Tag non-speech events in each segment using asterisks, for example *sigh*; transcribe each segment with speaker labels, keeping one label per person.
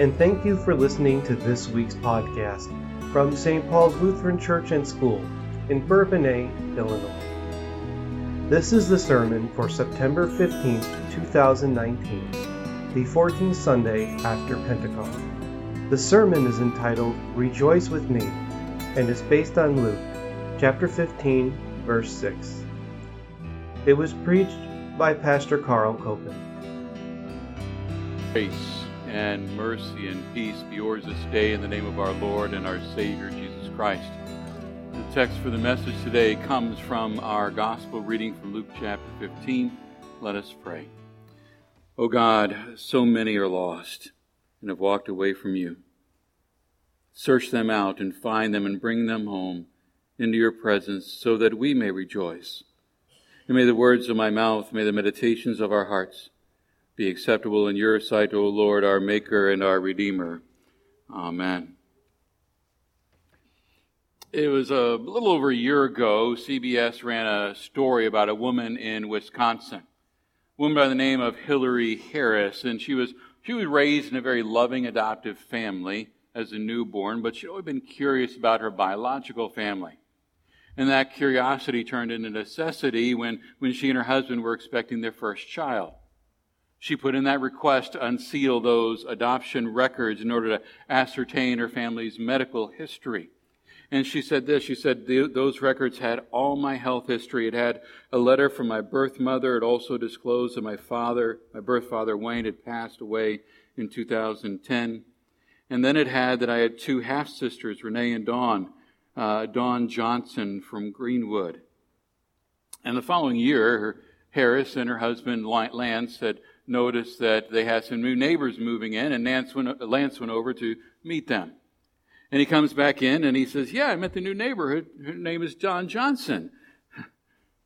Speaker 1: and thank you for listening to this week's podcast from St. Paul's Lutheran Church and School in Bourbonnais, Illinois. This is the sermon for September 15, 2019, the 14th Sunday after Pentecost. The sermon is entitled Rejoice with Me and is based on Luke chapter 15, verse 6. It was preached by Pastor Carl Koeppen.
Speaker 2: Grace and mercy and peace be yours this day in the name of our Lord and our Savior Jesus Christ. The text for the message today comes from our gospel reading from Luke chapter 15. Let us pray. O God, so many are lost and have walked away from you. Search them out and find them and bring them home into your presence so that we may rejoice. And may the words of my mouth, may the meditations of our hearts be acceptable in your sight, O Lord, our Maker and our Redeemer. Amen. It was a little over a year ago, CBS ran a story about a woman in Wisconsin, a woman by the name of Hillary Harris, and she was she was raised in a very loving adoptive family as a newborn, but she'd always been curious about her biological family. And that curiosity turned into necessity when, when she and her husband were expecting their first child. She put in that request to unseal those adoption records in order to ascertain her family's medical history. And she said this she said, Those records had all my health history. It had a letter from my birth mother. It also disclosed that my father, my birth father, Wayne, had passed away in 2010. And then it had that I had two half sisters, Renee and Dawn uh, Dawn Johnson from Greenwood. And the following year, Harris and her husband Lance had noticed that they had some new neighbors moving in, and Lance went, Lance went over to meet them. And he comes back in and he says, Yeah, I met the new neighbor. Her, name is Dawn Johnson. *laughs*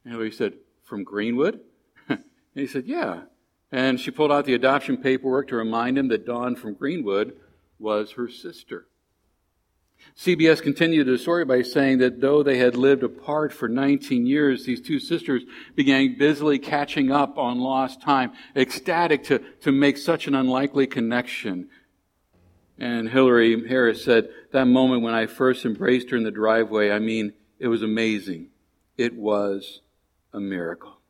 Speaker 2: And he said, From Greenwood? and *laughs* he said, Yeah. And she pulled out the adoption paperwork to remind him that Dawn from Greenwood was her sister. CBS continued the story by saying that though they had lived apart for 19 years, these two sisters began busily catching up on lost time, ecstatic to, to make such an unlikely connection. And Hillary Harris said, That moment when I first embraced her in the driveway, I mean, it was amazing. It was a miracle.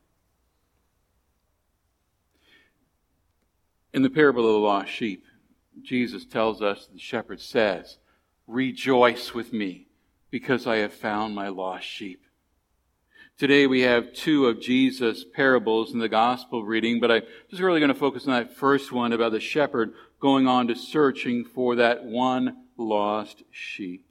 Speaker 2: In the parable of the lost sheep, Jesus tells us, the shepherd says, Rejoice with me because I have found my lost sheep. Today we have two of Jesus' parables in the gospel reading, but I'm just really going to focus on that first one about the shepherd going on to searching for that one lost sheep.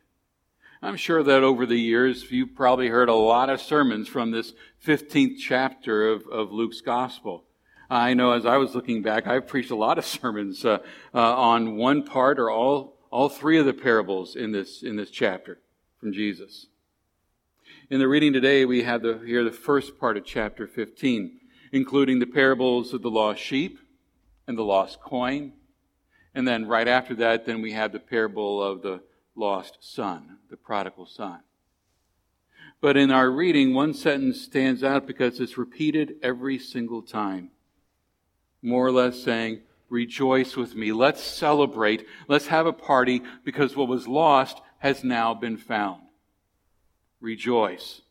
Speaker 2: I'm sure that over the years you've probably heard a lot of sermons from this 15th chapter of, of Luke's gospel. I know as I was looking back, I've preached a lot of *laughs* sermons uh, uh, on one part or all all three of the parables in this, in this chapter from Jesus. In the reading today, we have the, here the first part of chapter 15, including the parables of the lost sheep and the lost coin. And then right after that, then we have the parable of the lost son, the prodigal son. But in our reading, one sentence stands out because it's repeated every single time, more or less saying, Rejoice with me. Let's celebrate. Let's have a party because what was lost has now been found. Rejoice.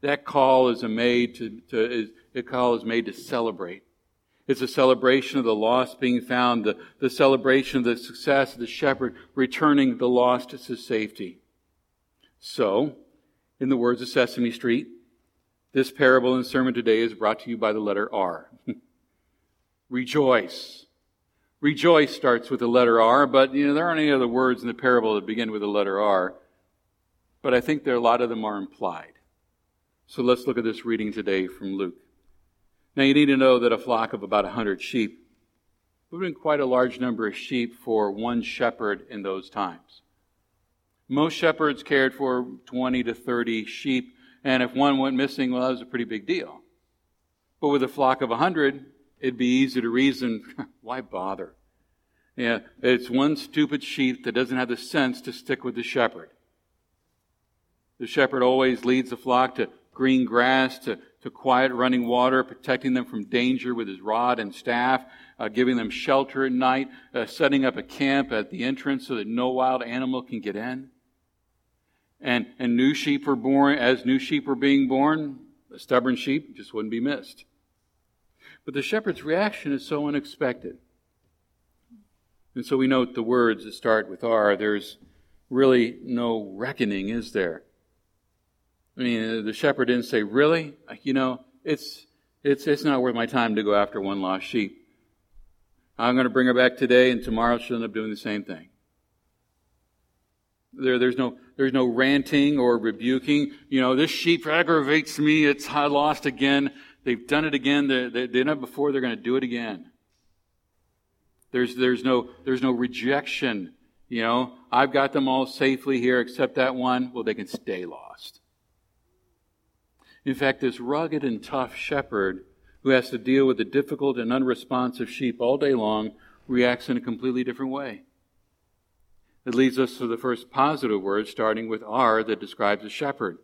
Speaker 2: That call is made to, to is, the call is made to celebrate. It's a celebration of the lost being found, the, the celebration of the success of the shepherd returning the lost to safety. So, in the words of Sesame Street, this parable and sermon today is brought to you by the letter R. *laughs* Rejoice. Rejoice starts with the letter R, but you know, there aren't any other words in the parable that begin with the letter R. But I think there a lot of them are implied. So let's look at this reading today from Luke. Now you need to know that a flock of about a hundred sheep would have been quite a large number of sheep for one shepherd in those times. Most shepherds cared for 20 to 30 sheep, and if one went missing, well, that was a pretty big deal. But with a flock of a hundred, it'd be easy to reason, *laughs* why bother? Yeah, it's one stupid sheep that doesn't have the sense to stick with the shepherd. The shepherd always leads the flock to green grass to, to quiet running water, protecting them from danger with his rod and staff, uh, giving them shelter at night, uh, setting up a camp at the entrance so that no wild animal can get in. And, and new sheep were born, as new sheep were being born, the stubborn sheep just wouldn't be missed. But the shepherd's reaction is so unexpected. And so we note the words that start with R. There's really no reckoning, is there? I mean, uh, the shepherd didn't say, Really? You know, it's, it's, it's not worth my time to go after one lost sheep. I'm going to bring her back today, and tomorrow she'll end up doing the same thing. There, there's no, there's no ranting or rebuking. You know, this sheep aggravates me. It's I lost again. They've done it again. They, they did it before. They're going to do it again. There's, there's no, there's no rejection. You know, I've got them all safely here except that one. Well, they can stay lost. In fact, this rugged and tough shepherd who has to deal with the difficult and unresponsive sheep all day long reacts in a completely different way. It leads us to the first positive word, starting with R, that describes a shepherd.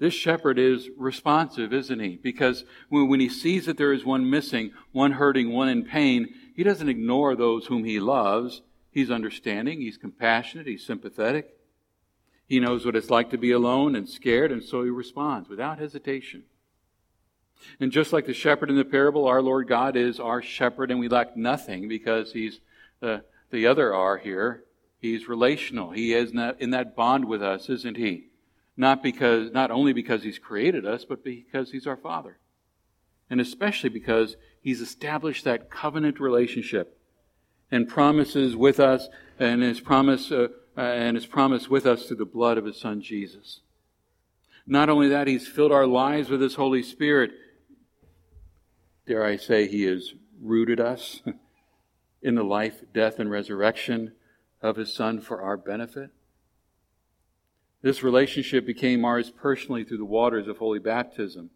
Speaker 2: This shepherd is responsive, isn't he? Because when he sees that there is one missing, one hurting, one in pain, he doesn't ignore those whom he loves. He's understanding, he's compassionate, he's sympathetic. He knows what it's like to be alone and scared, and so he responds without hesitation. And just like the shepherd in the parable, our Lord God is our shepherd, and we lack nothing because he's the, the other R here. He's relational. He is in that bond with us, isn't he? Not because, not only because he's created us, but because he's our Father. And especially because he's established that covenant relationship and promises with us and his promise uh, uh, and his promise with us through the blood of his son Jesus. Not only that, he's filled our lives with his Holy Spirit dare I say, he has rooted us *laughs* in the life, death, and resurrection of his Son for our benefit. This relationship became ours personally through the waters of holy baptism.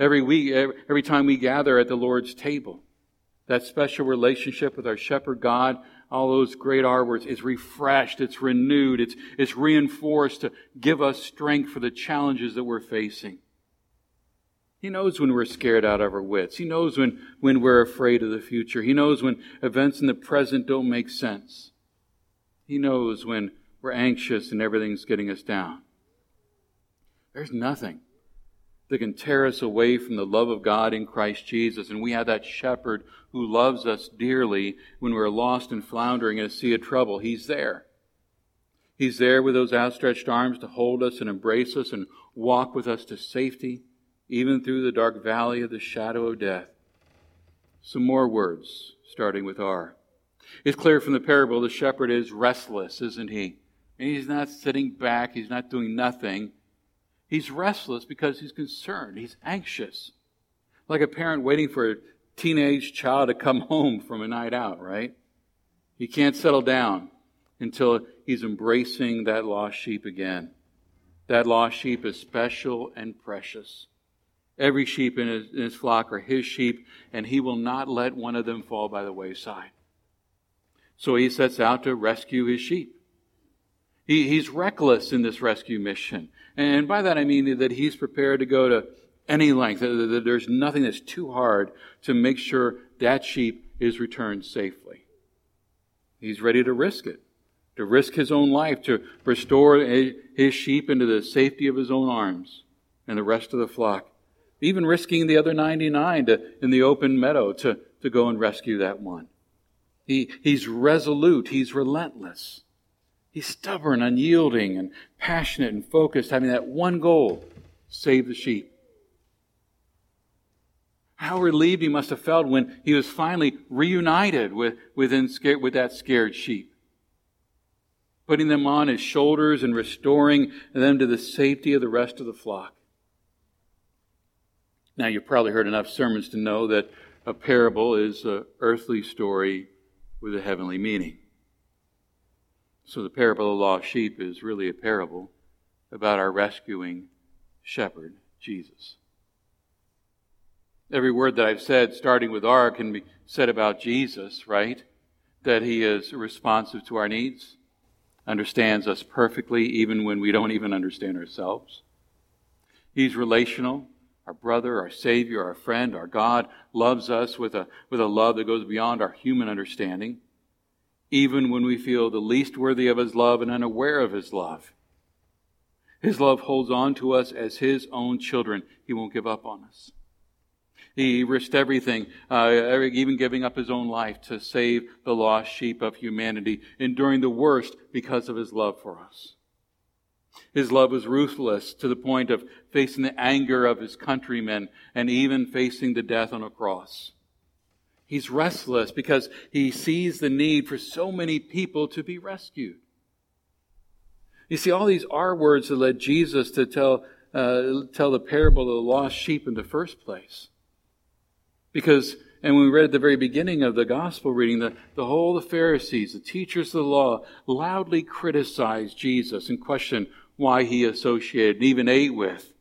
Speaker 2: Every week, every time we gather at the Lord's table, that special relationship with our shepherd God, all those great R words, is refreshed, it's renewed, it's, it's reinforced to give us strength for the challenges that we're facing. He knows when we're scared out of our wits. He knows when, when we're afraid of the future. He knows when events in the present don't make sense. He knows when we're anxious and everything's getting us down. There's nothing that can tear us away from the love of God in Christ Jesus. And we have that shepherd who loves us dearly when we're lost and floundering in a sea of trouble. He's there. He's there with those outstretched arms to hold us and embrace us and walk with us to safety even through the dark valley of the shadow of death. Some more words, starting with R. It's clear from the parable the shepherd is restless, isn't he? And he's not sitting back, he's not doing nothing. He's restless because he's concerned, he's anxious. Like a parent waiting for a teenage child to come home from a night out, right? He can't settle down until he's embracing that lost sheep again. That lost sheep is special and precious. Every sheep in his, in his, flock are his sheep, and he will not let one of them fall by the wayside. So he sets out to rescue his sheep. He, he's reckless in this rescue mission. And by that I mean that he's prepared to go to any length. There's nothing that's too hard to make sure that sheep is returned safely. He's ready to risk it, to risk his own life, to restore his sheep into the safety of his own arms and the rest of the flock even risking the other 99 to, in the open meadow to, to go and rescue that one. He, he's resolute, he's relentless. He's stubborn, unyielding, and passionate and focused, having that one goal save the sheep. How relieved he must have felt when he was finally reunited with, within, with that scared sheep. Putting them on his shoulders and restoring them to the safety of the rest of the flock. Now, you've probably heard enough sermons to know that a parable is an earthly story with a heavenly meaning. So, the parable of the lost sheep is really a parable about our rescuing shepherd, Jesus. Every word that I've said, starting with R, can be said about Jesus, right? That he is responsive to our needs, understands us perfectly, even when we don't even understand ourselves He's relational. Our brother, our Savior, our friend, our God loves us with a, with a love that goes beyond our human understanding, even when we feel the least worthy of His love and unaware of His love. His love holds on to us as His own children. He won't give up on us. He risked everything, uh, even giving up his own life to save the lost sheep of humanity, enduring the worst because of his love for us. His love was ruthless to the point of facing the anger of his countrymen and even facing the death on a cross. He's restless because he sees the need for so many people to be rescued. You see, all these are words that led Jesus to tell, uh, tell the parable of the lost sheep in the first place. Because, and when we read at the very beginning of the gospel reading, the, the whole the Pharisees, the teachers of the law, loudly criticized Jesus and questioned why he associated and even ate with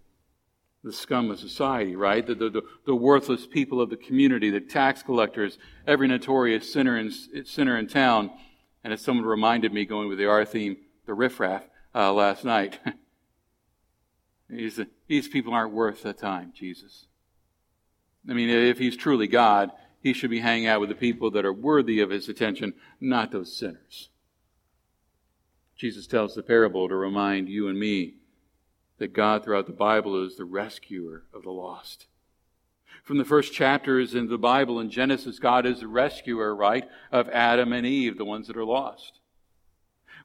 Speaker 2: the scum of society, right? The, the, the, worthless people of the community, the tax collectors, every notorious sinner in, sinner in town. And as someone reminded me, going with the R theme, the riffraff, uh, last night, *laughs* these, these people aren't worth the time, Jesus. I mean, if he's truly God, he should be hanging out with the people that are worthy of his attention, not those sinners. Jesus tells the parable to remind you and me that God throughout the Bible is the rescuer of the lost. From the first chapters in the Bible in Genesis, God is the rescuer, right, of Adam and Eve, the ones that are lost.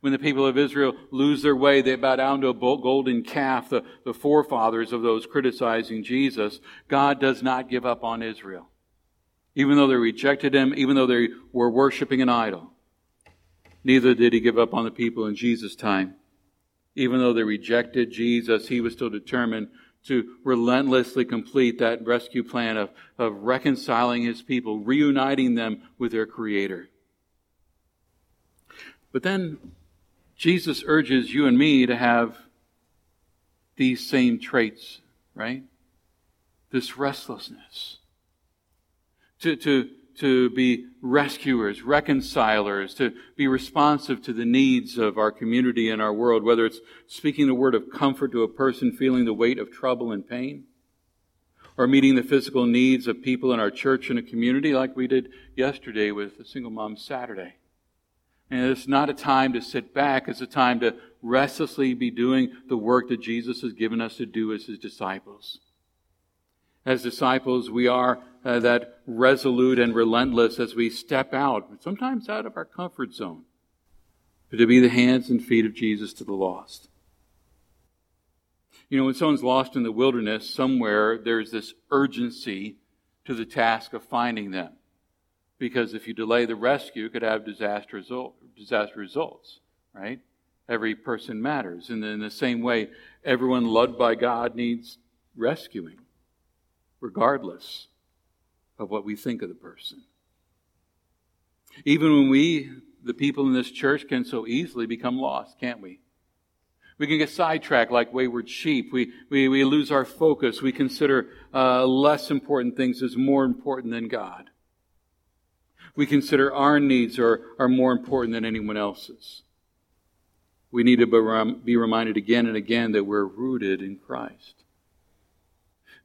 Speaker 2: When the people of Israel lose their way, they bow down to a golden calf, the, the forefathers of those criticizing Jesus. God does not give up on Israel. Even though they rejected him, even though they were worshiping an idol. Neither did he give up on the people in Jesus' time. Even though they rejected Jesus, he was still determined to relentlessly complete that rescue plan of, of reconciling his people, reuniting them with their Creator. But then Jesus urges you and me to have these same traits, right? This restlessness. To, to, to be rescuers, reconcilers, to be responsive to the needs of our community and our world, whether it's speaking the word of comfort to a person feeling the weight of trouble and pain, or meeting the physical needs of people in our church and a community like we did yesterday with the Single Mom Saturday. And it's not a time to sit back, it's a time to restlessly be doing the work that Jesus has given us to do as his disciples. As disciples, we are uh, that resolute and relentless as we step out, sometimes out of our comfort zone, but to be the hands and feet of Jesus to the lost. You know, when someone's lost in the wilderness, somewhere there's this urgency to the task of finding them because if you delay the rescue, it could have disaster, result, disaster results, right? Every person matters. And in the same way, everyone loved by God needs rescuing, regardless of what we think of the person. Even when we, the people in this church, can so easily become lost, can't we? We can get sidetracked like wayward sheep. We, we, we lose our focus. We consider uh, less important things as more important than God we consider our needs are, are more important than anyone else's. We need to be reminded again and again that we're rooted in Christ.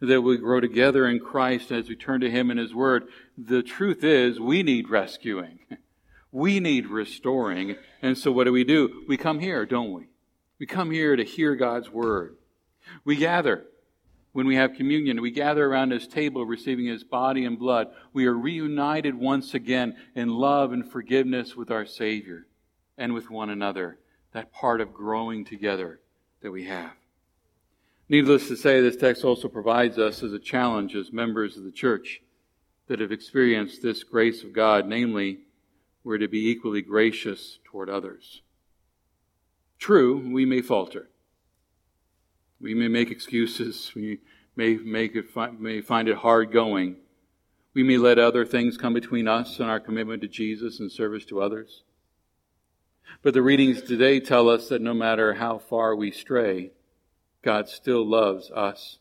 Speaker 2: That we grow together in Christ as we turn to Him and His Word. The truth is, we need rescuing. We need restoring. And so what do we do? We come here, don't we? We come here to hear God's Word. We gather when we have communion, we gather around his table receiving his body and blood. We are reunited once again in love and forgiveness with our Savior and with one another. That part of growing together that we have. Needless to say, this text also provides us as a challenge as members of the church that have experienced this grace of God, namely, we're to be equally gracious toward others. True, we may falter. We may make excuses. We may, make it, may find it hard going. We may let other things come between us and our commitment to Jesus and service to others. But the readings today tell us that no matter how far we stray, God still loves us.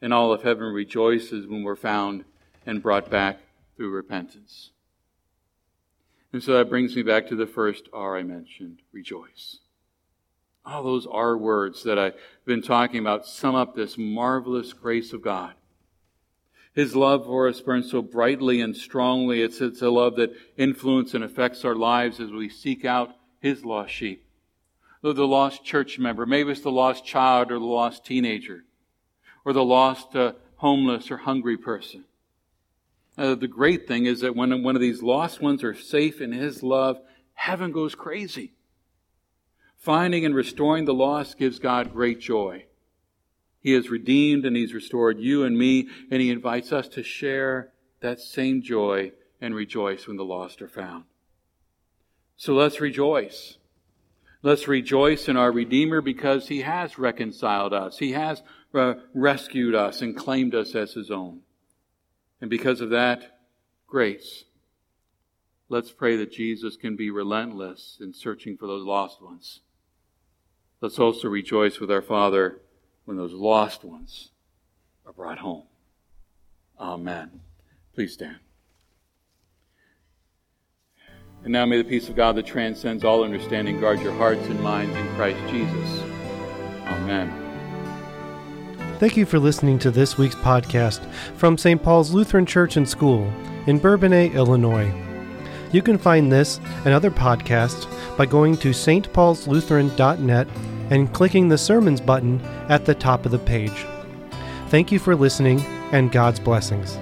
Speaker 2: And all of heaven rejoices when we're found and brought back through repentance. And so that brings me back to the first R I mentioned rejoice. All those R words that I've been talking about sum up this marvelous grace of God. His love for us burns so brightly and strongly. It's, it's a love that influences and affects our lives as we seek out His lost sheep. The, lost church member, maybe it's the lost child or the lost teenager, or the lost uh, homeless or hungry person. Uh, the great thing is that when one of these lost ones are safe in His love, heaven goes crazy. Finding and restoring the lost gives God great joy. He has redeemed and He's restored you and me, and He invites us to share that same joy and rejoice when the lost are found. So let's rejoice. Let's rejoice in our Redeemer because He has reconciled us. He has uh, rescued us and claimed us as His own. And because of that, grace. Let's pray that Jesus can be relentless in searching for those lost ones. Let's also rejoice with our Father when those lost ones are brought home. Amen. Please stand. And now may the peace of God that transcends all understanding guard your hearts and minds in Christ Jesus. Amen.
Speaker 1: Thank you for listening to this week's podcast from St. Paul's Lutheran Church and School in Bourbonnais, Illinois. You can find this and other podcasts by going to stpaulslutheran.net and clicking the Sermons button at the top of the page. Thank you for listening, and God's blessings.